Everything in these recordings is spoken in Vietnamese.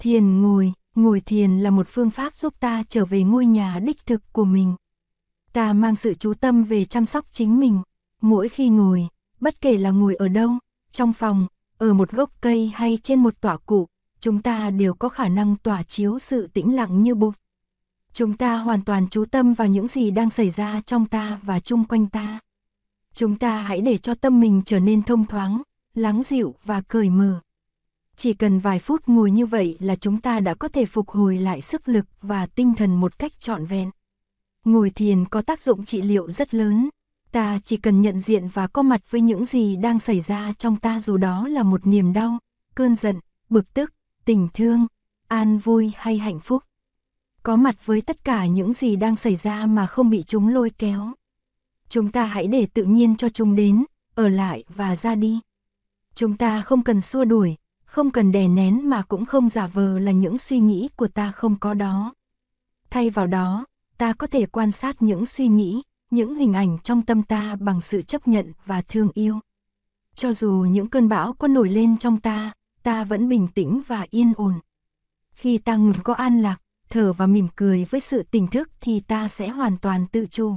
Thiền ngồi, ngồi thiền là một phương pháp giúp ta trở về ngôi nhà đích thực của mình. Ta mang sự chú tâm về chăm sóc chính mình. Mỗi khi ngồi, bất kể là ngồi ở đâu, trong phòng, ở một gốc cây hay trên một tỏa cụ, chúng ta đều có khả năng tỏa chiếu sự tĩnh lặng như bụt. Chúng ta hoàn toàn chú tâm vào những gì đang xảy ra trong ta và chung quanh ta. Chúng ta hãy để cho tâm mình trở nên thông thoáng, lắng dịu và cởi mở. Chỉ cần vài phút ngồi như vậy là chúng ta đã có thể phục hồi lại sức lực và tinh thần một cách trọn vẹn. Ngồi thiền có tác dụng trị liệu rất lớn. Ta chỉ cần nhận diện và có mặt với những gì đang xảy ra trong ta dù đó là một niềm đau, cơn giận, bực tức, tình thương, an vui hay hạnh phúc. Có mặt với tất cả những gì đang xảy ra mà không bị chúng lôi kéo. Chúng ta hãy để tự nhiên cho chúng đến, ở lại và ra đi. Chúng ta không cần xua đuổi, không cần đè nén mà cũng không giả vờ là những suy nghĩ của ta không có đó. Thay vào đó, ta có thể quan sát những suy nghĩ, những hình ảnh trong tâm ta bằng sự chấp nhận và thương yêu. Cho dù những cơn bão có nổi lên trong ta, ta vẫn bình tĩnh và yên ổn. Khi ta ngừng có an lạc, thở và mỉm cười với sự tỉnh thức thì ta sẽ hoàn toàn tự chủ.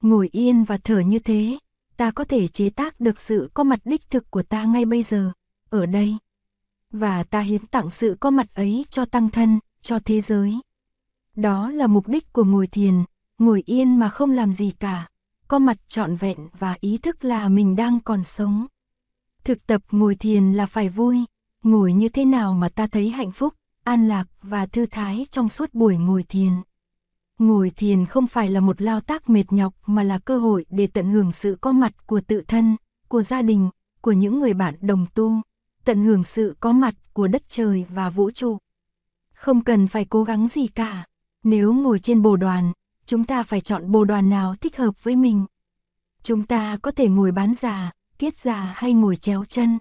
Ngồi yên và thở như thế, ta có thể chế tác được sự có mặt đích thực của ta ngay bây giờ, ở đây. Và ta hiến tặng sự có mặt ấy cho tăng thân, cho thế giới. Đó là mục đích của ngồi thiền, ngồi yên mà không làm gì cả, có mặt trọn vẹn và ý thức là mình đang còn sống. Thực tập ngồi thiền là phải vui, ngồi như thế nào mà ta thấy hạnh phúc, an lạc và thư thái trong suốt buổi ngồi thiền. Ngồi thiền không phải là một lao tác mệt nhọc mà là cơ hội để tận hưởng sự có mặt của tự thân, của gia đình, của những người bạn đồng tu, tận hưởng sự có mặt của đất trời và vũ trụ. Không cần phải cố gắng gì cả. Nếu ngồi trên bồ đoàn, chúng ta phải chọn bồ đoàn nào thích hợp với mình. Chúng ta có thể ngồi bán già, kiết già hay ngồi chéo chân.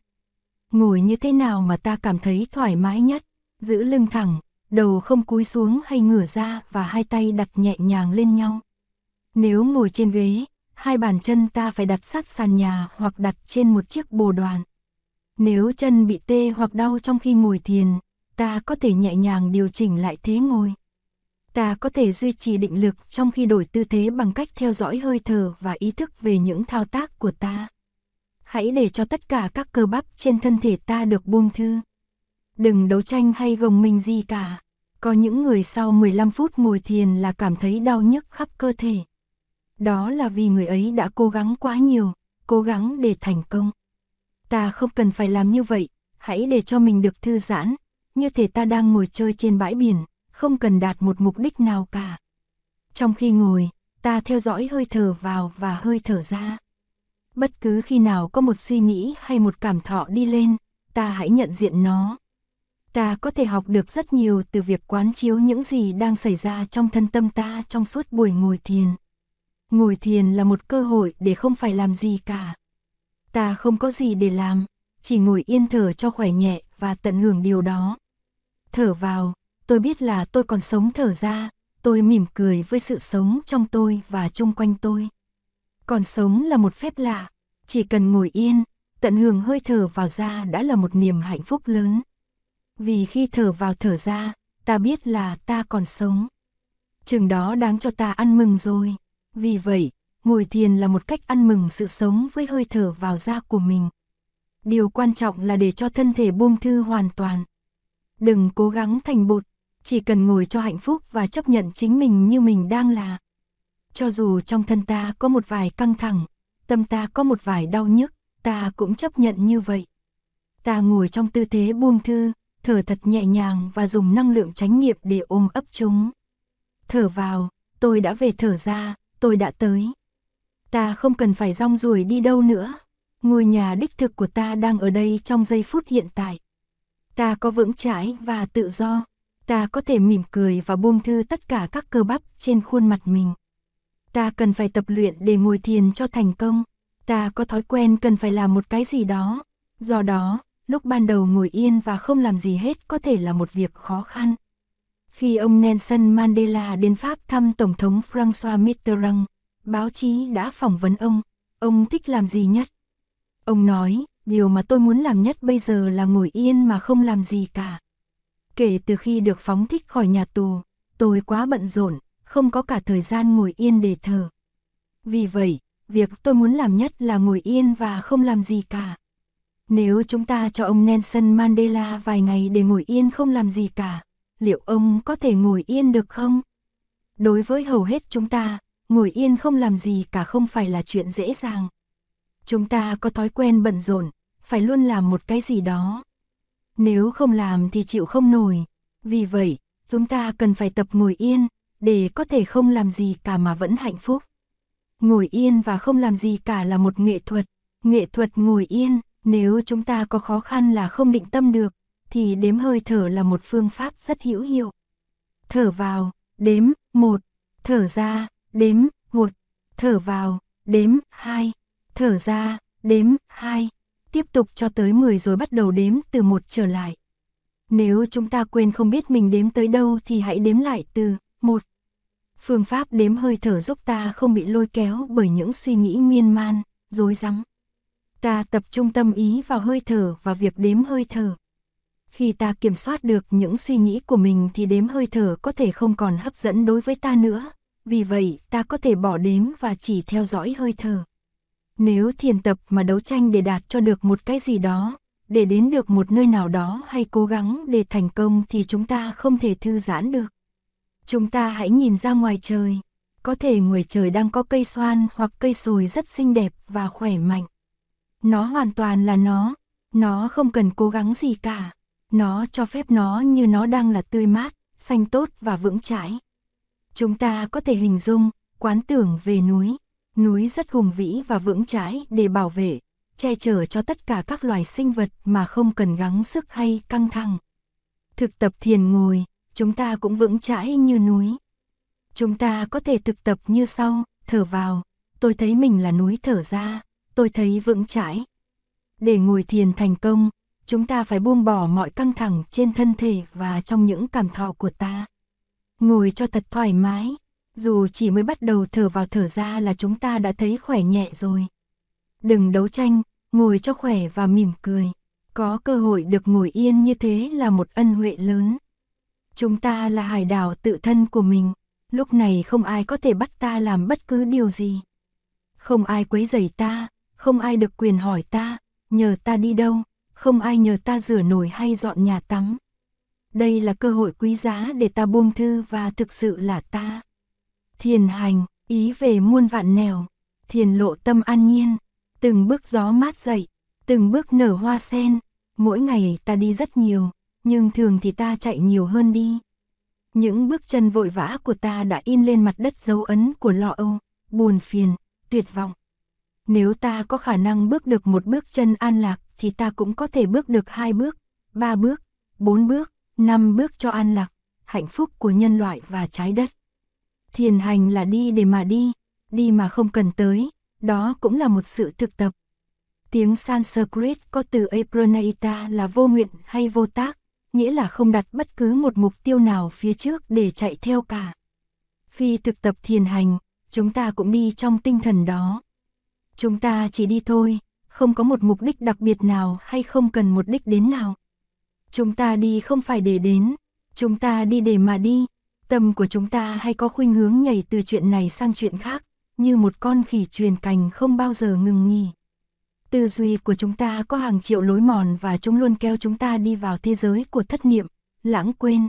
Ngồi như thế nào mà ta cảm thấy thoải mái nhất, giữ lưng thẳng, đầu không cúi xuống hay ngửa ra và hai tay đặt nhẹ nhàng lên nhau. Nếu ngồi trên ghế, hai bàn chân ta phải đặt sát sàn nhà hoặc đặt trên một chiếc bồ đoàn. Nếu chân bị tê hoặc đau trong khi ngồi thiền, ta có thể nhẹ nhàng điều chỉnh lại thế ngồi. Ta có thể duy trì định lực trong khi đổi tư thế bằng cách theo dõi hơi thở và ý thức về những thao tác của ta. Hãy để cho tất cả các cơ bắp trên thân thể ta được buông thư. Đừng đấu tranh hay gồng mình gì cả. Có những người sau 15 phút ngồi thiền là cảm thấy đau nhức khắp cơ thể. Đó là vì người ấy đã cố gắng quá nhiều, cố gắng để thành công. Ta không cần phải làm như vậy, hãy để cho mình được thư giãn, như thể ta đang ngồi chơi trên bãi biển, không cần đạt một mục đích nào cả. Trong khi ngồi, ta theo dõi hơi thở vào và hơi thở ra. Bất cứ khi nào có một suy nghĩ hay một cảm thọ đi lên, ta hãy nhận diện nó. Ta có thể học được rất nhiều từ việc quán chiếu những gì đang xảy ra trong thân tâm ta trong suốt buổi ngồi thiền. Ngồi thiền là một cơ hội để không phải làm gì cả. Ta không có gì để làm, chỉ ngồi yên thở cho khỏe nhẹ và tận hưởng điều đó. Thở vào, tôi biết là tôi còn sống thở ra, tôi mỉm cười với sự sống trong tôi và chung quanh tôi. Còn sống là một phép lạ, chỉ cần ngồi yên, tận hưởng hơi thở vào ra đã là một niềm hạnh phúc lớn. Vì khi thở vào thở ra, ta biết là ta còn sống. Chừng đó đáng cho ta ăn mừng rồi. Vì vậy, ngồi thiền là một cách ăn mừng sự sống với hơi thở vào da của mình. Điều quan trọng là để cho thân thể buông thư hoàn toàn. Đừng cố gắng thành bột, chỉ cần ngồi cho hạnh phúc và chấp nhận chính mình như mình đang là. Cho dù trong thân ta có một vài căng thẳng, tâm ta có một vài đau nhức, ta cũng chấp nhận như vậy. Ta ngồi trong tư thế buông thư, thở thật nhẹ nhàng và dùng năng lượng chánh nghiệp để ôm ấp chúng. Thở vào, tôi đã về thở ra, tôi đã tới. Ta không cần phải rong ruổi đi đâu nữa. Ngôi nhà đích thực của ta đang ở đây trong giây phút hiện tại. Ta có vững chãi và tự do. Ta có thể mỉm cười và buông thư tất cả các cơ bắp trên khuôn mặt mình. Ta cần phải tập luyện để ngồi thiền cho thành công. Ta có thói quen cần phải làm một cái gì đó. Do đó, lúc ban đầu ngồi yên và không làm gì hết có thể là một việc khó khăn. Khi ông Nelson Mandela đến Pháp thăm Tổng thống François Mitterrand, báo chí đã phỏng vấn ông, ông thích làm gì nhất? Ông nói, điều mà tôi muốn làm nhất bây giờ là ngồi yên mà không làm gì cả. Kể từ khi được phóng thích khỏi nhà tù, tôi quá bận rộn, không có cả thời gian ngồi yên để thở. Vì vậy, việc tôi muốn làm nhất là ngồi yên và không làm gì cả. Nếu chúng ta cho ông Nelson Mandela vài ngày để ngồi yên không làm gì cả, liệu ông có thể ngồi yên được không? Đối với hầu hết chúng ta, ngồi yên không làm gì cả không phải là chuyện dễ dàng. Chúng ta có thói quen bận rộn, phải luôn làm một cái gì đó. Nếu không làm thì chịu không nổi. Vì vậy, chúng ta cần phải tập ngồi yên, để có thể không làm gì cả mà vẫn hạnh phúc. Ngồi yên và không làm gì cả là một nghệ thuật. Nghệ thuật ngồi yên, nếu chúng ta có khó khăn là không định tâm được, thì đếm hơi thở là một phương pháp rất hữu hiệu. Thở vào, đếm, một, thở ra, đếm, một, thở vào, đếm, hai, thở ra, đếm, hai, tiếp tục cho tới 10 rồi bắt đầu đếm từ một trở lại. Nếu chúng ta quên không biết mình đếm tới đâu thì hãy đếm lại từ một. Phương pháp đếm hơi thở giúp ta không bị lôi kéo bởi những suy nghĩ miên man, rối rắm. Ta tập trung tâm ý vào hơi thở và việc đếm hơi thở. Khi ta kiểm soát được những suy nghĩ của mình thì đếm hơi thở có thể không còn hấp dẫn đối với ta nữa. Vì vậy, ta có thể bỏ đếm và chỉ theo dõi hơi thở. Nếu thiền tập mà đấu tranh để đạt cho được một cái gì đó, để đến được một nơi nào đó hay cố gắng để thành công thì chúng ta không thể thư giãn được. Chúng ta hãy nhìn ra ngoài trời. Có thể ngoài trời đang có cây xoan hoặc cây sồi rất xinh đẹp và khỏe mạnh. Nó hoàn toàn là nó, nó không cần cố gắng gì cả. Nó cho phép nó như nó đang là tươi mát, xanh tốt và vững chãi. Chúng ta có thể hình dung, quán tưởng về núi. Núi rất hùng vĩ và vững chãi để bảo vệ, che chở cho tất cả các loài sinh vật mà không cần gắng sức hay căng thẳng. Thực tập thiền ngồi, chúng ta cũng vững chãi như núi. Chúng ta có thể thực tập như sau, thở vào, tôi thấy mình là núi thở ra, tôi thấy vững chãi. Để ngồi thiền thành công, chúng ta phải buông bỏ mọi căng thẳng trên thân thể và trong những cảm thọ của ta. Ngồi cho thật thoải mái, dù chỉ mới bắt đầu thở vào thở ra là chúng ta đã thấy khỏe nhẹ rồi. Đừng đấu tranh, ngồi cho khỏe và mỉm cười. Có cơ hội được ngồi yên như thế là một ân huệ lớn. Chúng ta là hải đảo tự thân của mình, lúc này không ai có thể bắt ta làm bất cứ điều gì. Không ai quấy rầy ta, không ai được quyền hỏi ta, nhờ ta đi đâu, không ai nhờ ta rửa nồi hay dọn nhà tắm. Đây là cơ hội quý giá để ta buông thư và thực sự là ta. Thiền hành, ý về muôn vạn nẻo, thiền lộ tâm an nhiên, từng bước gió mát dậy, từng bước nở hoa sen, mỗi ngày ta đi rất nhiều, nhưng thường thì ta chạy nhiều hơn đi. Những bước chân vội vã của ta đã in lên mặt đất dấu ấn của lo âu, buồn phiền, tuyệt vọng. Nếu ta có khả năng bước được một bước chân an lạc thì ta cũng có thể bước được hai bước, ba bước, bốn bước, năm bước cho an lạc, hạnh phúc của nhân loại và trái đất. Thiền hành là đi để mà đi, đi mà không cần tới, đó cũng là một sự thực tập. Tiếng Sanskrit có từ apranaita là vô nguyện hay vô tác, nghĩa là không đặt bất cứ một mục tiêu nào phía trước để chạy theo cả. Khi thực tập thiền hành, chúng ta cũng đi trong tinh thần đó. Chúng ta chỉ đi thôi, không có một mục đích đặc biệt nào hay không cần một đích đến nào. Chúng ta đi không phải để đến, chúng ta đi để mà đi. Tâm của chúng ta hay có khuynh hướng nhảy từ chuyện này sang chuyện khác, như một con khỉ truyền cành không bao giờ ngừng nghỉ. Tư duy của chúng ta có hàng triệu lối mòn và chúng luôn kéo chúng ta đi vào thế giới của thất niệm, lãng quên.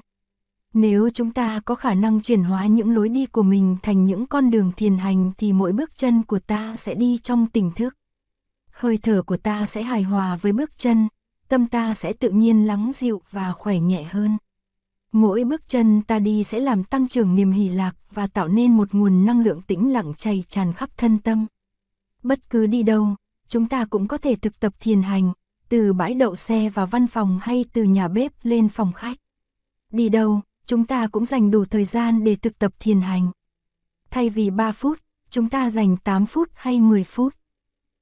Nếu chúng ta có khả năng chuyển hóa những lối đi của mình thành những con đường thiền hành thì mỗi bước chân của ta sẽ đi trong tỉnh thức. Hơi thở của ta sẽ hài hòa với bước chân, tâm ta sẽ tự nhiên lắng dịu và khỏe nhẹ hơn. Mỗi bước chân ta đi sẽ làm tăng trưởng niềm hỷ lạc và tạo nên một nguồn năng lượng tĩnh lặng chảy tràn khắp thân tâm. Bất cứ đi đâu, chúng ta cũng có thể thực tập thiền hành, từ bãi đậu xe vào văn phòng hay từ nhà bếp lên phòng khách. Đi đâu, chúng ta cũng dành đủ thời gian để thực tập thiền hành. Thay vì 3 phút, chúng ta dành 8 phút hay 10 phút.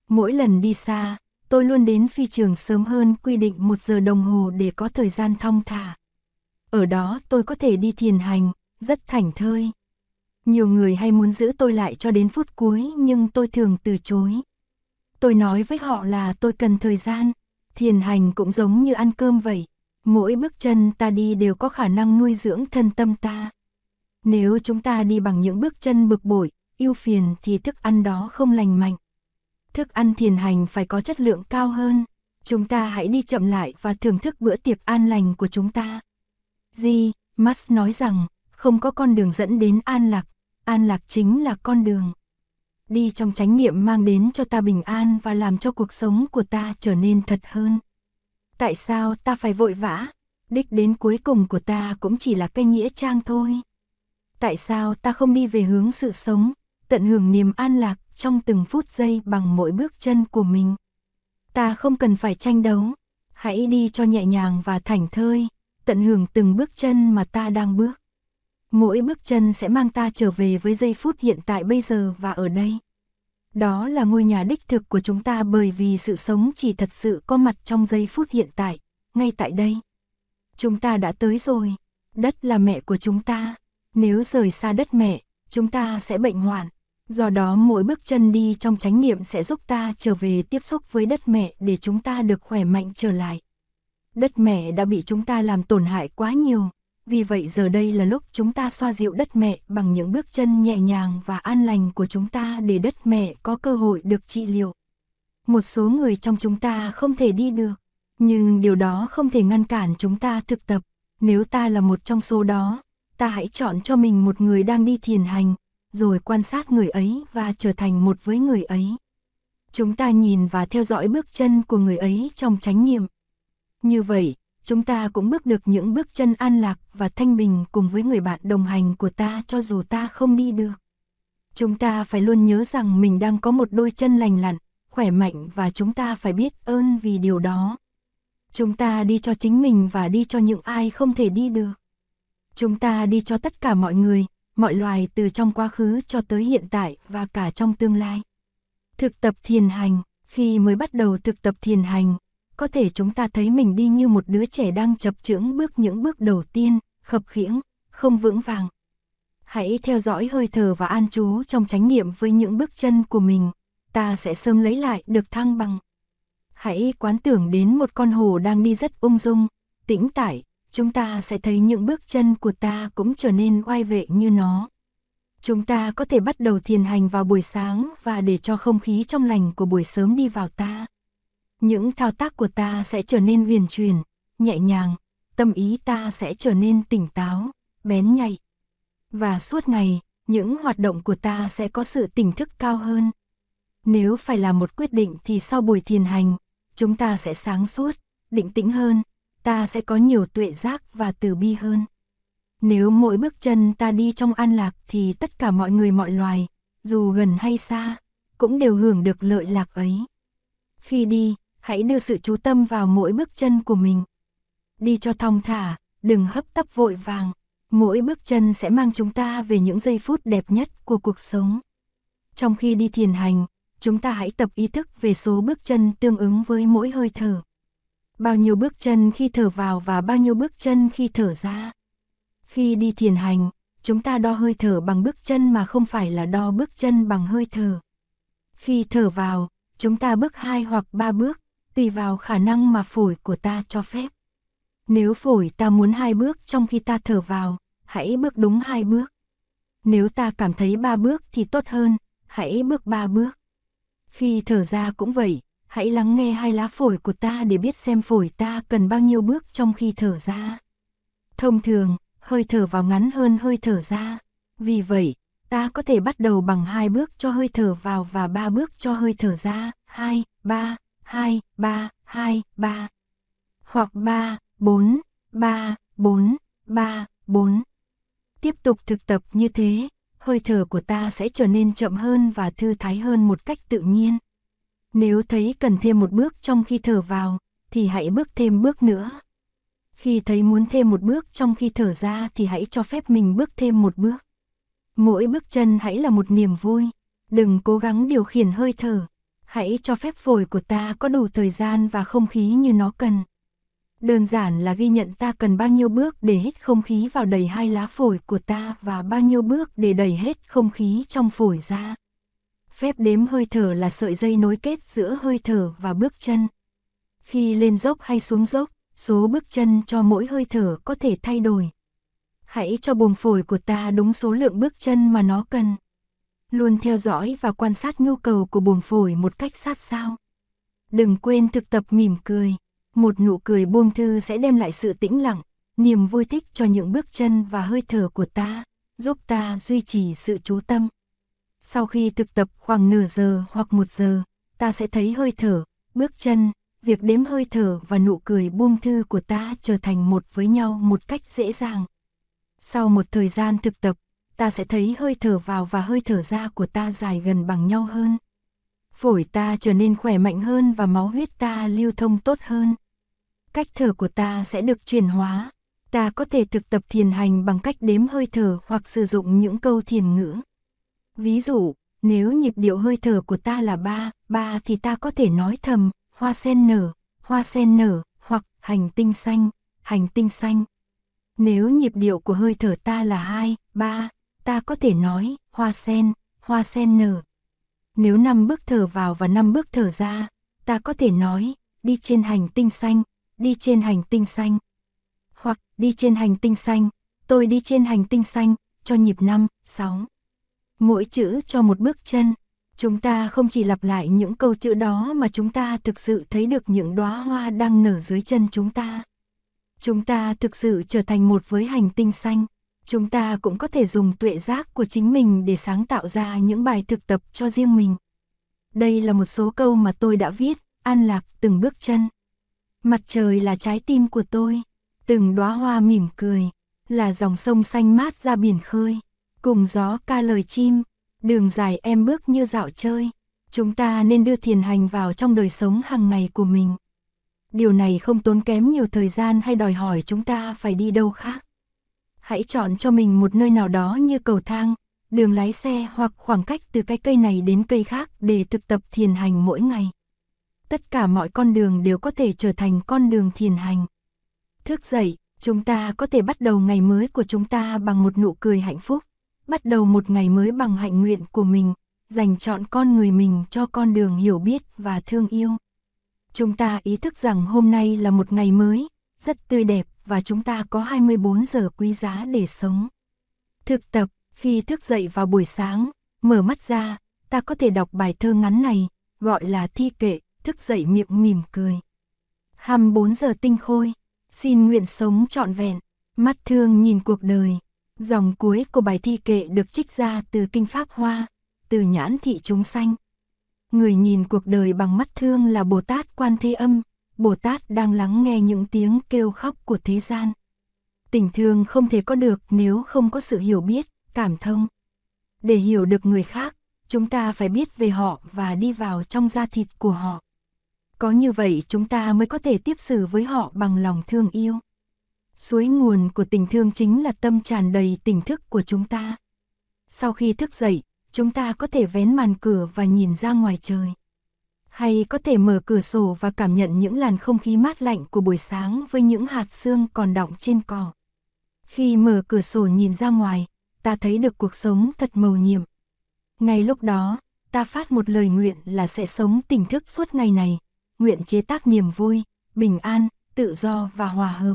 Mỗi lần đi xa, tôi luôn đến phi trường sớm hơn quy định một giờ đồng hồ để có thời gian thong thả. Ở đó tôi có thể đi thiền hành, rất thảnh thơi. Nhiều người hay muốn giữ tôi lại cho đến phút cuối nhưng tôi thường từ chối. Tôi nói với họ là tôi cần thời gian, thiền hành cũng giống như ăn cơm vậy. Mỗi bước chân ta đi đều có khả năng nuôi dưỡng thân tâm ta. Nếu chúng ta đi bằng những bước chân bực bội, yêu phiền thì thức ăn đó không lành mạnh. Thức ăn thiền hành phải có chất lượng cao hơn. Chúng ta hãy đi chậm lại và thưởng thức bữa tiệc an lành của chúng ta. Di, Max nói rằng, không có con đường dẫn đến an lạc, an lạc chính là con đường. Đi trong chánh niệm mang đến cho ta bình an và làm cho cuộc sống của ta trở nên thật hơn. Tại sao ta phải vội vã? Đích đến cuối cùng của ta cũng chỉ là cây nghĩa trang thôi. Tại sao ta không đi về hướng sự sống, tận hưởng niềm an lạc trong từng phút giây bằng mỗi bước chân của mình? Ta không cần phải tranh đấu, hãy đi cho nhẹ nhàng và thảnh thơi, tận hưởng từng bước chân mà ta đang bước. Mỗi bước chân sẽ mang ta trở về với giây phút hiện tại bây giờ và ở đây. Đó là ngôi nhà đích thực của chúng ta bởi vì sự sống chỉ thật sự có mặt trong giây phút hiện tại, ngay tại đây. Chúng ta đã tới rồi, đất là mẹ của chúng ta. Nếu rời xa đất mẹ, chúng ta sẽ bệnh hoạn. Do đó mỗi bước chân đi trong chánh niệm sẽ giúp ta trở về tiếp xúc với đất mẹ để chúng ta được khỏe mạnh trở lại. Đất mẹ đã bị chúng ta làm tổn hại quá nhiều, vì vậy giờ đây là lúc chúng ta xoa dịu đất mẹ bằng những bước chân nhẹ nhàng và an lành của chúng ta để đất mẹ có cơ hội được trị liệu. Một số người trong chúng ta không thể đi được, nhưng điều đó không thể ngăn cản chúng ta thực tập. Nếu ta là một trong số đó, ta hãy chọn cho mình một người đang đi thiền hành, rồi quan sát người ấy và trở thành một với người ấy. Chúng ta nhìn và theo dõi bước chân của người ấy trong chánh niệm. Như vậy, chúng ta cũng bước được những bước chân an lạc và thanh bình cùng với người bạn đồng hành của ta cho dù ta không đi được. Chúng ta phải luôn nhớ rằng mình đang có một đôi chân lành lặn, khỏe mạnh và chúng ta phải biết ơn vì điều đó. Chúng ta đi cho chính mình và đi cho những ai không thể đi được. Chúng ta đi cho tất cả mọi người, mọi loài từ trong quá khứ cho tới hiện tại và cả trong tương lai. Thực tập thiền hành, khi mới bắt đầu thực tập thiền hành, có thể chúng ta thấy mình đi như một đứa trẻ đang chập chững bước những bước đầu tiên, khập khiễng, không vững vàng. Hãy theo dõi hơi thở và an trú trong chánh niệm với những bước chân của mình, ta sẽ sớm lấy lại được thăng bằng. Hãy quán tưởng đến một con hồ đang đi rất ung dung, tĩnh tại, chúng ta sẽ thấy những bước chân của ta cũng trở nên oai vệ như nó. Chúng ta có thể bắt đầu thiền hành vào buổi sáng và để cho không khí trong lành của buổi sớm đi vào ta. Những thao tác của ta sẽ trở nên huyền truyền, nhẹ nhàng, tâm ý ta sẽ trở nên tỉnh táo, bén nhạy. Và suốt ngày, những hoạt động của ta sẽ có sự tỉnh thức cao hơn. Nếu phải là một quyết định thì sau buổi thiền hành, chúng ta sẽ sáng suốt, định tĩnh hơn, ta sẽ có nhiều tuệ giác và từ bi hơn. Nếu mỗi bước chân ta đi trong an lạc thì tất cả mọi người mọi loài, dù gần hay xa, cũng đều hưởng được lợi lạc ấy. Khi đi, hãy đưa sự chú tâm vào mỗi bước chân của mình. Đi cho thong thả, đừng hấp tấp vội vàng. Mỗi bước chân sẽ mang chúng ta về những giây phút đẹp nhất của cuộc sống. Trong khi đi thiền hành, chúng ta hãy tập ý thức về số bước chân tương ứng với mỗi hơi thở. Bao nhiêu bước chân khi thở vào và bao nhiêu bước chân khi thở ra. Khi đi thiền hành, chúng ta đo hơi thở bằng bước chân mà không phải là đo bước chân bằng hơi thở. Khi thở vào, chúng ta bước hai hoặc ba bước, tùy vào khả năng mà phổi của ta cho phép. Nếu phổi ta muốn hai bước trong khi ta thở vào, hãy bước đúng hai bước. Nếu ta cảm thấy ba bước thì tốt hơn, hãy bước ba bước. Khi thở ra cũng vậy, hãy lắng nghe hai lá phổi của ta để biết xem phổi ta cần bao nhiêu bước trong khi thở ra. Thông thường, hơi thở vào ngắn hơn hơi thở ra. Vì vậy, ta có thể bắt đầu bằng hai bước cho hơi thở vào và ba bước cho hơi thở ra. Hai, ba, 2, 3, 2, 3. Hoặc 3, 4, 3, 4, 3, 4. Tiếp tục thực tập như thế, hơi thở của ta sẽ trở nên chậm hơn và thư thái hơn một cách tự nhiên. Nếu thấy cần thêm một bước trong khi thở vào, thì hãy bước thêm bước nữa. Khi thấy muốn thêm một bước trong khi thở ra thì hãy cho phép mình bước thêm một bước. Mỗi bước chân hãy là một niềm vui. Đừng cố gắng điều khiển hơi thở, hãy cho phép phổi của ta có đủ thời gian và không khí như nó cần. Đơn giản là ghi nhận ta cần bao nhiêu bước để hít không khí vào đầy hai lá phổi của ta và bao nhiêu bước để đẩy hết không khí trong phổi ra. Phép đếm hơi thở là sợi dây nối kết giữa hơi thở và bước chân. Khi lên dốc hay xuống dốc, số bước chân cho mỗi hơi thở có thể thay đổi. Hãy cho buồng phổi của ta đúng số lượng bước chân mà nó cần. Luôn theo dõi và quan sát nhu cầu của buồng phổi một cách sát sao. Đừng quên thực tập mỉm cười. Một nụ cười buông thư sẽ đem lại sự tĩnh lặng, niềm vui thích cho những bước chân và hơi thở của ta, giúp ta duy trì sự chú tâm. Sau khi thực tập khoảng nửa giờ hoặc một giờ, ta sẽ thấy hơi thở, bước chân, việc đếm hơi thở và nụ cười buông thư của ta trở thành một với nhau một cách dễ dàng. Sau một thời gian thực tập, ta sẽ thấy hơi thở vào và hơi thở ra của ta dài gần bằng nhau hơn. Phổi ta trở nên khỏe mạnh hơn và máu huyết ta lưu thông tốt hơn. Cách thở của ta sẽ được chuyển hóa. Ta có thể thực tập thiền hành bằng cách đếm hơi thở hoặc sử dụng những câu thiền ngữ. Ví dụ, nếu nhịp điệu hơi thở của ta là ba, ba thì ta có thể nói thầm, hoa sen nở, hoa sen nở, hoặc hành tinh xanh, hành tinh xanh. Nếu nhịp điệu của hơi thở ta là hai, ba, ta có thể nói, hoa sen, hoa sen nở. Nếu năm bước thở vào và năm bước thở ra, ta có thể nói, đi trên hành tinh xanh, đi trên hành tinh xanh. Hoặc, đi trên hành tinh xanh, tôi đi trên hành tinh xanh, cho nhịp 5, 6. Mỗi chữ cho một bước chân. Chúng ta không chỉ lặp lại những câu chữ đó mà chúng ta thực sự thấy được những đóa hoa đang nở dưới chân chúng ta. Chúng ta thực sự trở thành một với hành tinh xanh. Chúng ta cũng có thể dùng tuệ giác của chính mình để sáng tạo ra những bài thực tập cho riêng mình. Đây là một số câu mà tôi đã viết, an lạc từng bước chân. Mặt trời là trái tim của tôi, từng đóa hoa mỉm cười, là dòng sông xanh mát ra biển khơi, cùng gió ca lời chim, đường dài em bước như dạo chơi. Chúng ta nên đưa thiền hành vào trong đời sống hàng ngày của mình. Điều này không tốn kém nhiều thời gian hay đòi hỏi chúng ta phải đi đâu khác. Hãy chọn cho mình một nơi nào đó như cầu thang, đường lái xe hoặc khoảng cách từ cái cây này đến cây khác để thực tập thiền hành mỗi ngày. Tất cả mọi con đường đều có thể trở thành con đường thiền hành. Thức dậy, chúng ta có thể bắt đầu ngày mới của chúng ta bằng một nụ cười hạnh phúc, bắt đầu một ngày mới bằng hạnh nguyện của mình, dành chọn con người mình cho con đường hiểu biết và thương yêu. Chúng ta ý thức rằng hôm nay là một ngày mới, rất tươi đẹp và chúng ta có 24 giờ quý giá để sống. Thực tập, khi thức dậy vào buổi sáng, mở mắt ra, ta có thể đọc bài thơ ngắn này, gọi là thi kệ, thức dậy miệng mỉm cười. 24 giờ tinh khôi, xin nguyện sống trọn vẹn, mắt thương nhìn cuộc đời. Dòng cuối của bài thi kệ được trích ra từ Kinh Pháp Hoa, từ nhãn thị chúng sanh. Người nhìn cuộc đời bằng mắt thương là Bồ Tát Quan Thế Âm, Bồ Tát đang lắng nghe những tiếng kêu khóc của thế gian. Tình thương không thể có được nếu không có sự hiểu biết, cảm thông. Để hiểu được người khác, chúng ta phải biết về họ và đi vào trong da thịt của họ. Có như vậy chúng ta mới có thể tiếp xử với họ bằng lòng thương yêu. Suối nguồn của tình thương chính là tâm tràn đầy tỉnh thức của chúng ta. Sau khi thức dậy, chúng ta có thể vén màn cửa và nhìn ra ngoài trời. Hay có thể mở cửa sổ và cảm nhận những làn không khí mát lạnh của buổi sáng với những hạt sương còn đọng trên cỏ. Khi mở cửa sổ nhìn ra ngoài, ta thấy được cuộc sống thật màu nhiệm. Ngay lúc đó, ta phát một lời nguyện là sẽ sống tỉnh thức suốt ngày này, nguyện chế tác niềm vui, bình an, tự do và hòa hợp.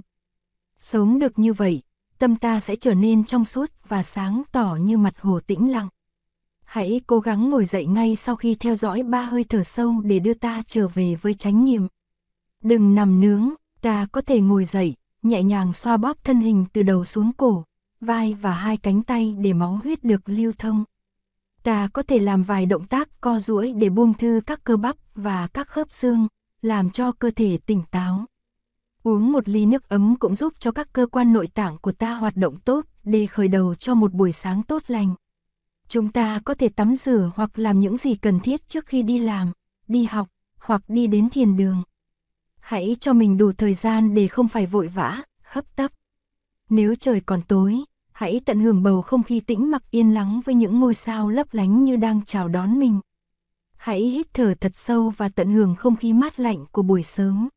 Sống được như vậy, tâm ta sẽ trở nên trong suốt và sáng tỏ như mặt hồ tĩnh lặng. Hãy cố gắng ngồi dậy ngay sau khi theo dõi ba hơi thở sâu để đưa ta trở về với chánh niệm. Đừng nằm nướng, ta có thể ngồi dậy, nhẹ nhàng xoa bóp thân hình từ đầu xuống cổ, vai và hai cánh tay để máu huyết được lưu thông. Ta có thể làm vài động tác co duỗi để buông thư các cơ bắp và các khớp xương, làm cho cơ thể tỉnh táo. Uống một ly nước ấm cũng giúp cho các cơ quan nội tạng của ta hoạt động tốt để khởi đầu cho một buổi sáng tốt lành. Chúng ta có thể tắm rửa hoặc làm những gì cần thiết trước khi đi làm, đi học hoặc đi đến thiền đường. Hãy cho mình đủ thời gian để không phải vội vã, hấp tấp. Nếu trời còn tối, hãy tận hưởng bầu không khí tĩnh mặc yên lắng với những ngôi sao lấp lánh như đang chào đón mình. Hãy hít thở thật sâu và tận hưởng không khí mát lạnh của buổi sớm.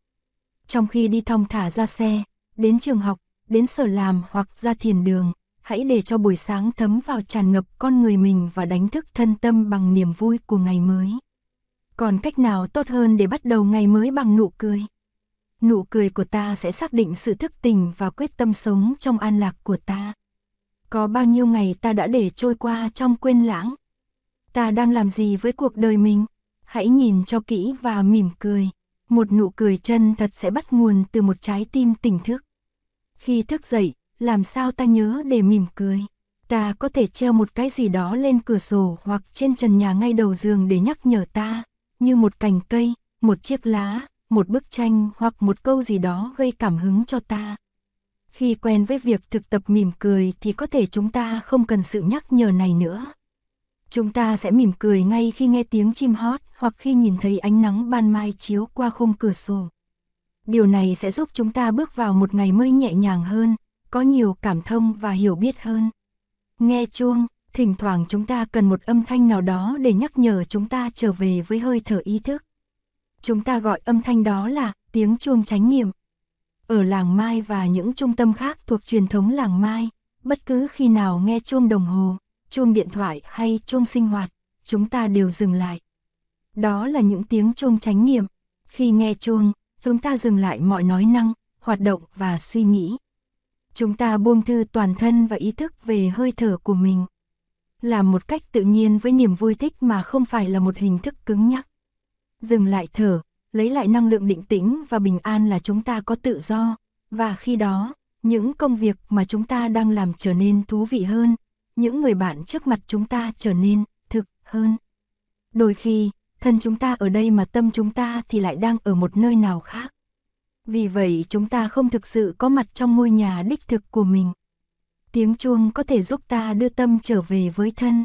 Trong khi đi thong thả ra xe, đến trường học, đến sở làm hoặc ra thiền đường, hãy để cho buổi sáng thấm vào tràn ngập con người mình và đánh thức thân tâm bằng niềm vui của ngày mới. Còn cách nào tốt hơn để bắt đầu ngày mới bằng nụ cười? Nụ cười của ta sẽ xác định sự thức tỉnh và quyết tâm sống trong an lạc của ta. Có bao nhiêu ngày ta đã để trôi qua trong quên lãng. Ta đang làm gì với cuộc đời mình? Hãy nhìn cho kỹ và mỉm cười. Một nụ cười chân thật sẽ bắt nguồn từ một trái tim tỉnh thức. Khi thức dậy, làm sao ta nhớ để mỉm cười? Ta có thể treo một cái gì đó lên cửa sổ hoặc trên trần nhà ngay đầu giường để nhắc nhở ta, như một cành cây, một chiếc lá, một bức tranh hoặc một câu gì đó gây cảm hứng cho ta. Khi quen với việc thực tập mỉm cười thì có thể chúng ta không cần sự nhắc nhở này nữa. Chúng ta sẽ mỉm cười ngay khi nghe tiếng chim hót hoặc khi nhìn thấy ánh nắng ban mai chiếu qua khung cửa sổ. Điều này sẽ giúp chúng ta bước vào một ngày mới nhẹ nhàng hơn, có nhiều cảm thông và hiểu biết hơn. Nghe chuông, thỉnh thoảng chúng ta cần một âm thanh nào đó để nhắc nhở chúng ta trở về với hơi thở ý thức. Chúng ta gọi âm thanh đó là tiếng chuông chánh niệm. Ở làng Mai và những trung tâm khác thuộc truyền thống làng Mai, bất cứ khi nào nghe chuông đồng hồ, chuông điện thoại hay chuông sinh hoạt, chúng ta đều dừng lại. Đó là những tiếng chuông chánh niệm. Khi nghe chuông, chúng ta dừng lại mọi nói năng, hoạt động và suy nghĩ. Chúng ta buông thư toàn thân và ý thức về hơi thở của mình. là một cách tự nhiên với niềm vui thích mà không phải là một hình thức cứng nhắc. Dừng lại thở, lấy lại năng lượng định tĩnh và bình an là chúng ta có tự do, và khi đó, những công việc mà chúng ta đang làm trở nên thú vị hơn, những người bạn trước mặt chúng ta trở nên thực hơn. Đôi khi, thân chúng ta ở đây mà tâm chúng ta thì lại đang ở một nơi nào khác. Vì vậy chúng ta không thực sự có mặt trong ngôi nhà đích thực của mình. Tiếng chuông có thể giúp ta đưa tâm trở về với thân.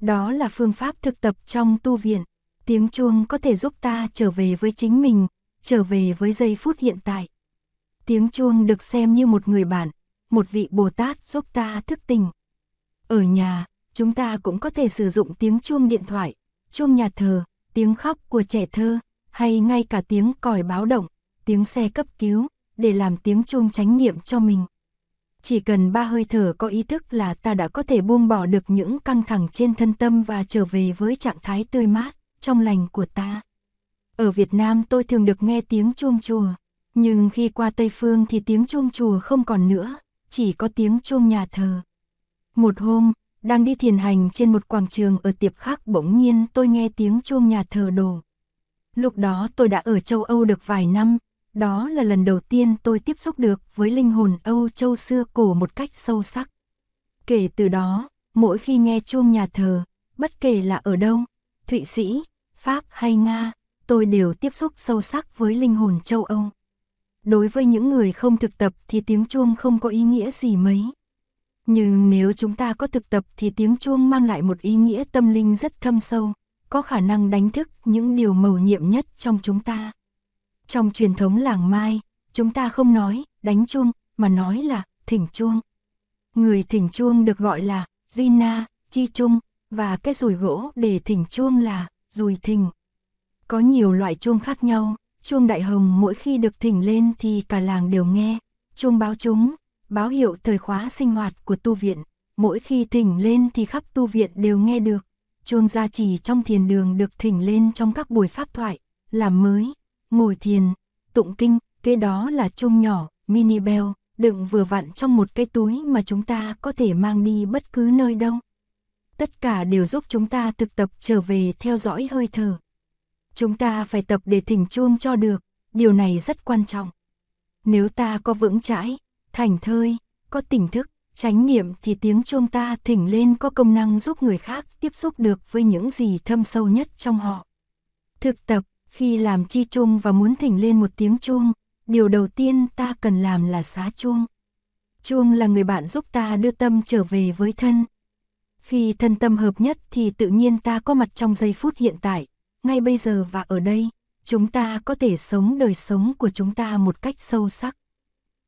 Đó là phương pháp thực tập trong tu viện. Tiếng chuông có thể giúp ta trở về với chính mình, trở về với giây phút hiện tại. Tiếng chuông được xem như một người bạn, một vị Bồ Tát giúp ta thức tỉnh. Ở nhà, chúng ta cũng có thể sử dụng tiếng chuông điện thoại, chuông nhà thờ, tiếng khóc của trẻ thơ, hay ngay cả tiếng còi báo động, tiếng xe cấp cứu, để làm tiếng chuông tránh niệm cho mình. Chỉ cần ba hơi thở có ý thức là ta đã có thể buông bỏ được những căng thẳng trên thân tâm và trở về với trạng thái tươi mát, trong lành của ta. Ở Việt Nam tôi thường được nghe tiếng chuông chùa, nhưng khi qua Tây Phương thì tiếng chuông chùa không còn nữa, chỉ có tiếng chuông nhà thờ. Một hôm, đang đi thiền hành trên một quảng trường ở tiệp khắc bỗng nhiên tôi nghe tiếng chuông nhà thờ đổ. Lúc đó tôi đã ở châu Âu được vài năm, đó là lần đầu tiên tôi tiếp xúc được với linh hồn Âu Châu xưa cổ một cách sâu sắc. Kể từ đó, mỗi khi nghe chuông nhà thờ, bất kể là ở đâu, Thụy Sĩ, Pháp hay Nga, tôi đều tiếp xúc sâu sắc với linh hồn châu Âu. Đối với những người không thực tập thì tiếng chuông không có ý nghĩa gì mấy. Nhưng nếu chúng ta có thực tập thì tiếng chuông mang lại một ý nghĩa tâm linh rất thâm sâu, có khả năng đánh thức những điều mầu nhiệm nhất trong chúng ta. Trong truyền thống làng Mai, chúng ta không nói đánh chuông mà nói là thỉnh chuông. Người thỉnh chuông được gọi là Gina, chi chung và cái rùi gỗ để thỉnh chuông là rùi thỉnh. Có nhiều loại chuông khác nhau, chuông đại hồng mỗi khi được thỉnh lên thì cả làng đều nghe, chuông báo chúng, báo hiệu thời khóa sinh hoạt của tu viện, mỗi khi thỉnh lên thì khắp tu viện đều nghe được. Chuông gia trì trong thiền đường được thỉnh lên trong các buổi pháp thoại, làm mới, ngồi thiền, tụng kinh, kế đó là chuông nhỏ, mini bell, đựng vừa vặn trong một cái túi mà chúng ta có thể mang đi bất cứ nơi đâu. Tất cả đều giúp chúng ta thực tập trở về theo dõi hơi thở. Chúng ta phải tập để thỉnh chuông cho được, điều này rất quan trọng. Nếu ta có vững chãi, thành thơi, có tỉnh thức, chánh niệm thì tiếng chuông ta thỉnh lên có công năng giúp người khác tiếp xúc được với những gì thâm sâu nhất trong họ. Thực tập, khi làm chi chuông và muốn thỉnh lên một tiếng chuông, điều đầu tiên ta cần làm là xá chuông. Chuông là người bạn giúp ta đưa tâm trở về với thân. Khi thân tâm hợp nhất thì tự nhiên ta có mặt trong giây phút hiện tại, ngay bây giờ và ở đây, chúng ta có thể sống đời sống của chúng ta một cách sâu sắc.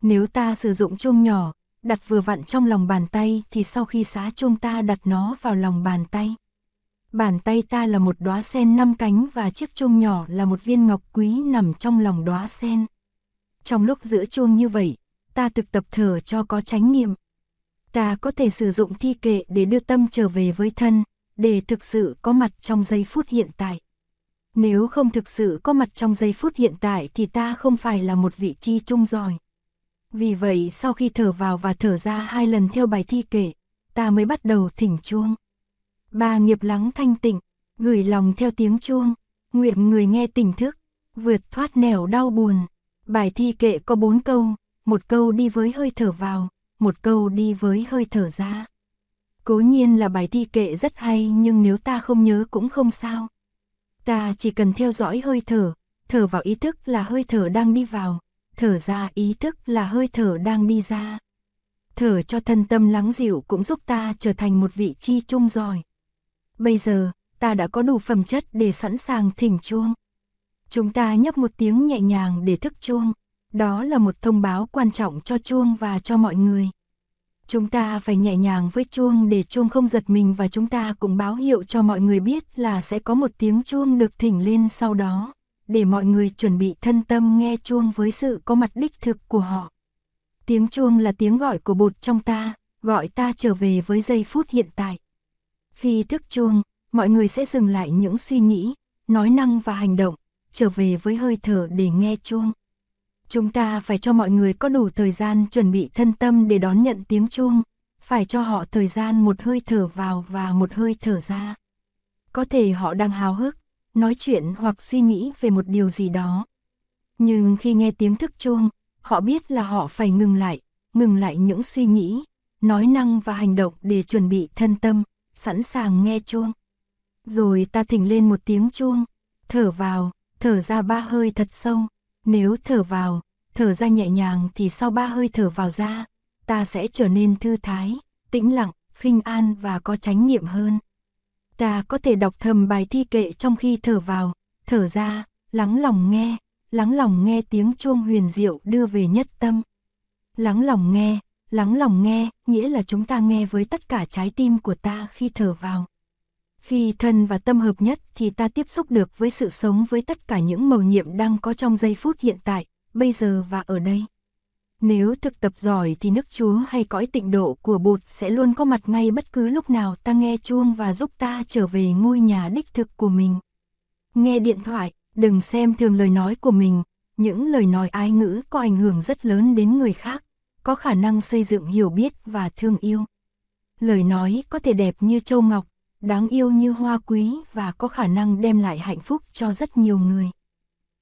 Nếu ta sử dụng chuông nhỏ, đặt vừa vặn trong lòng bàn tay thì sau khi xá chuông ta đặt nó vào lòng bàn tay. Bàn tay ta là một đóa sen năm cánh và chiếc chuông nhỏ là một viên ngọc quý nằm trong lòng đóa sen. Trong lúc giữ chuông như vậy, ta thực tập thở cho có chánh niệm. Ta có thể sử dụng thi kệ để đưa tâm trở về với thân, để thực sự có mặt trong giây phút hiện tại. Nếu không thực sự có mặt trong giây phút hiện tại thì ta không phải là một vị chi trung giỏi. Vì vậy sau khi thở vào và thở ra hai lần theo bài thi kể, ta mới bắt đầu thỉnh chuông. Ba nghiệp lắng thanh tịnh, gửi lòng theo tiếng chuông, nguyện người nghe tỉnh thức, vượt thoát nẻo đau buồn. Bài thi kệ có bốn câu, một câu đi với hơi thở vào, một câu đi với hơi thở ra. Cố nhiên là bài thi kệ rất hay nhưng nếu ta không nhớ cũng không sao. Ta chỉ cần theo dõi hơi thở, thở vào ý thức là hơi thở đang đi vào, thở ra ý thức là hơi thở đang đi ra. Thở cho thân tâm lắng dịu cũng giúp ta trở thành một vị chi trung giỏi. Bây giờ, ta đã có đủ phẩm chất để sẵn sàng thỉnh chuông. Chúng ta nhấp một tiếng nhẹ nhàng để thức chuông, đó là một thông báo quan trọng cho chuông và cho mọi người. Chúng ta phải nhẹ nhàng với chuông để chuông không giật mình và chúng ta cũng báo hiệu cho mọi người biết là sẽ có một tiếng chuông được thỉnh lên sau đó, để mọi người chuẩn bị thân tâm nghe chuông với sự có mặt đích thực của họ. Tiếng chuông là tiếng gọi của bột trong ta, gọi ta trở về với giây phút hiện tại. Khi thức chuông, mọi người sẽ dừng lại những suy nghĩ, nói năng và hành động, trở về với hơi thở để nghe chuông. Chúng ta phải cho mọi người có đủ thời gian chuẩn bị thân tâm để đón nhận tiếng chuông, phải cho họ thời gian một hơi thở vào và một hơi thở ra. Có thể họ đang hào hức, nói chuyện hoặc suy nghĩ về một điều gì đó. Nhưng khi nghe tiếng thức chuông, họ biết là họ phải ngừng lại, ngừng lại những suy nghĩ, nói năng và hành động để chuẩn bị thân tâm, sẵn sàng nghe chuông. Rồi ta thỉnh lên một tiếng chuông, thở vào, thở ra ba hơi thật sâu. Nếu thở vào, thở ra nhẹ nhàng thì sau ba hơi thở vào ra, ta sẽ trở nên thư thái, tĩnh lặng, khinh an và có chánh niệm hơn. Ta có thể đọc thầm bài thi kệ trong khi thở vào, thở ra, lắng lòng nghe, lắng lòng nghe tiếng chuông huyền diệu đưa về nhất tâm. Lắng lòng nghe, lắng lòng nghe, nghĩa là chúng ta nghe với tất cả trái tim của ta khi thở vào. Khi thân và tâm hợp nhất thì ta tiếp xúc được với sự sống với tất cả những mầu nhiệm đang có trong giây phút hiện tại, bây giờ và ở đây. Nếu thực tập giỏi thì nước chúa hay cõi tịnh độ của bụt sẽ luôn có mặt ngay bất cứ lúc nào ta nghe chuông và giúp ta trở về ngôi nhà đích thực của mình. Nghe điện thoại, đừng xem thường lời nói của mình, những lời nói ái ngữ có ảnh hưởng rất lớn đến người khác, có khả năng xây dựng hiểu biết và thương yêu. Lời nói có thể đẹp như châu ngọc, đáng yêu như hoa quý và có khả năng đem lại hạnh phúc cho rất nhiều người.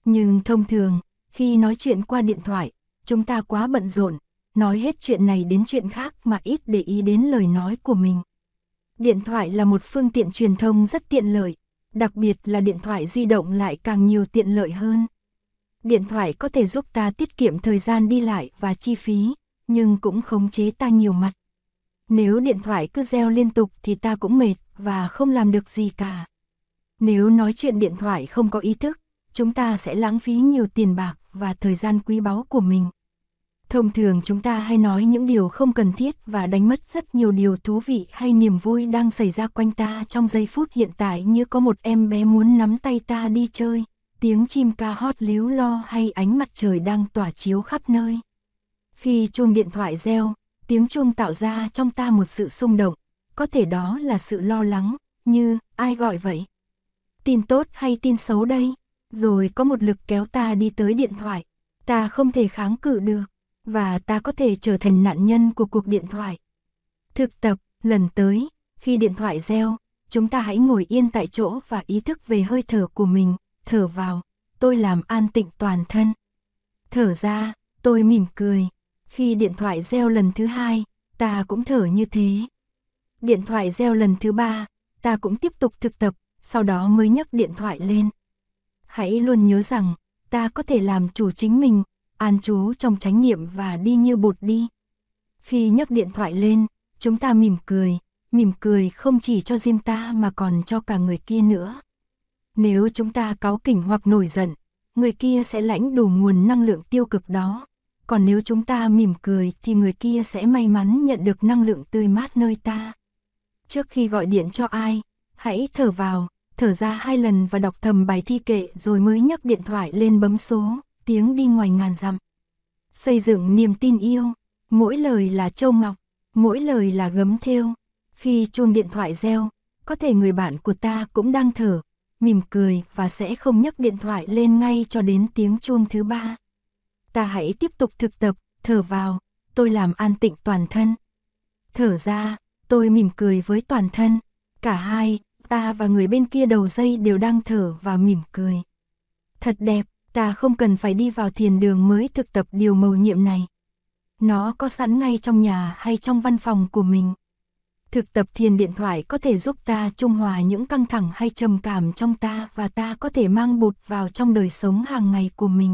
Nhưng thông thường, khi nói chuyện qua điện thoại, chúng ta quá bận rộn, nói hết chuyện này đến chuyện khác mà ít để ý đến lời nói của mình. Điện thoại là một phương tiện truyền thông rất tiện lợi, đặc biệt là điện thoại di động lại càng nhiều tiện lợi hơn. Điện thoại có thể giúp ta tiết kiệm thời gian đi lại và chi phí, nhưng cũng khống chế ta nhiều mặt. Nếu điện thoại cứ reo liên tục thì ta cũng mệt và không làm được gì cả. Nếu nói chuyện điện thoại không có ý thức, chúng ta sẽ lãng phí nhiều tiền bạc và thời gian quý báu của mình. Thông thường chúng ta hay nói những điều không cần thiết và đánh mất rất nhiều điều thú vị hay niềm vui đang xảy ra quanh ta trong giây phút hiện tại như có một em bé muốn nắm tay ta đi chơi, tiếng chim ca hót líu lo hay ánh mặt trời đang tỏa chiếu khắp nơi. Khi chuông điện thoại reo, tiếng chuông tạo ra trong ta một sự xung động, có thể đó là sự lo lắng, như ai gọi vậy? Tin tốt hay tin xấu đây? Rồi có một lực kéo ta đi tới điện thoại, ta không thể kháng cự được, và ta có thể trở thành nạn nhân của cuộc điện thoại. Thực tập, lần tới, khi điện thoại reo, chúng ta hãy ngồi yên tại chỗ và ý thức về hơi thở của mình, thở vào, tôi làm an tịnh toàn thân. Thở ra, tôi mỉm cười. Khi điện thoại reo lần thứ hai, ta cũng thở như thế. Điện thoại reo lần thứ ba, ta cũng tiếp tục thực tập, sau đó mới nhấc điện thoại lên. Hãy luôn nhớ rằng, ta có thể làm chủ chính mình, an trú trong chánh niệm và đi như bụt đi. Khi nhấc điện thoại lên, chúng ta mỉm cười, mỉm cười không chỉ cho riêng ta mà còn cho cả người kia nữa. Nếu chúng ta cáu kỉnh hoặc nổi giận, người kia sẽ lãnh đủ nguồn năng lượng tiêu cực đó. Còn nếu chúng ta mỉm cười thì người kia sẽ may mắn nhận được năng lượng tươi mát nơi ta. Trước khi gọi điện cho ai, hãy thở vào, thở ra hai lần và đọc thầm bài thi kệ rồi mới nhấc điện thoại lên bấm số, tiếng đi ngoài ngàn dặm. Xây dựng niềm tin yêu, mỗi lời là châu ngọc, mỗi lời là gấm thêu. Khi chuông điện thoại reo, có thể người bạn của ta cũng đang thở, mỉm cười và sẽ không nhấc điện thoại lên ngay cho đến tiếng chuông thứ ba. Ta hãy tiếp tục thực tập, thở vào, tôi làm an tịnh toàn thân. Thở ra, tôi mỉm cười với toàn thân. Cả hai, ta và người bên kia đầu dây đều đang thở và mỉm cười. Thật đẹp, ta không cần phải đi vào thiền đường mới thực tập điều mầu nhiệm này. Nó có sẵn ngay trong nhà hay trong văn phòng của mình. Thực tập thiền điện thoại có thể giúp ta trung hòa những căng thẳng hay trầm cảm trong ta và ta có thể mang bụt vào trong đời sống hàng ngày của mình.